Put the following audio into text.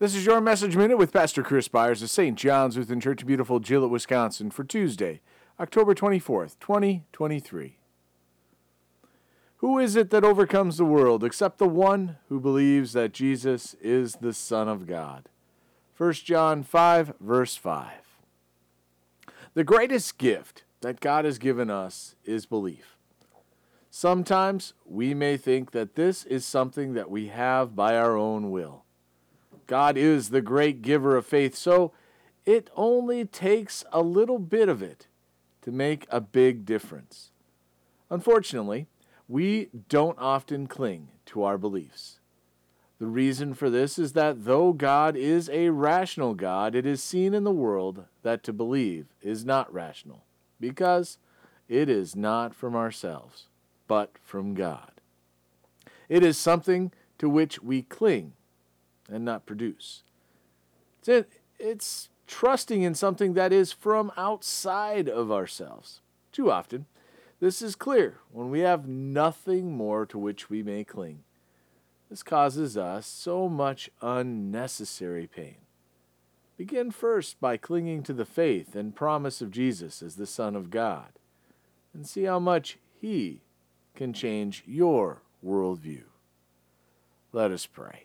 This is your Message Minute with Pastor Chris Byars of St. John's Lutheran Church in beautiful Gillett, Wisconsin for Tuesday, October 24th, 2023. Who is it that overcomes the world except the one who believes that Jesus is the Son of God? 1 John 5, verse 5. The greatest gift that God has given us is belief. Sometimes we may think that this is something that we have by our own will. God is the great giver of faith, so it only takes a little bit of it to make a big difference. Unfortunately, we don't often cling to our beliefs. The reason for this is that though God is a rational God, it is seen in the world that to believe is not rational, because it is not from ourselves but from God. It is something to which we cling and not produce. It's trusting in something that is from outside of ourselves. Too often, this is clear when we have nothing more to which we may cling. This causes us so much unnecessary pain. Begin first by clinging to the faith and promise of Jesus as the Son of God, and see how much He can change your worldview. Let us pray.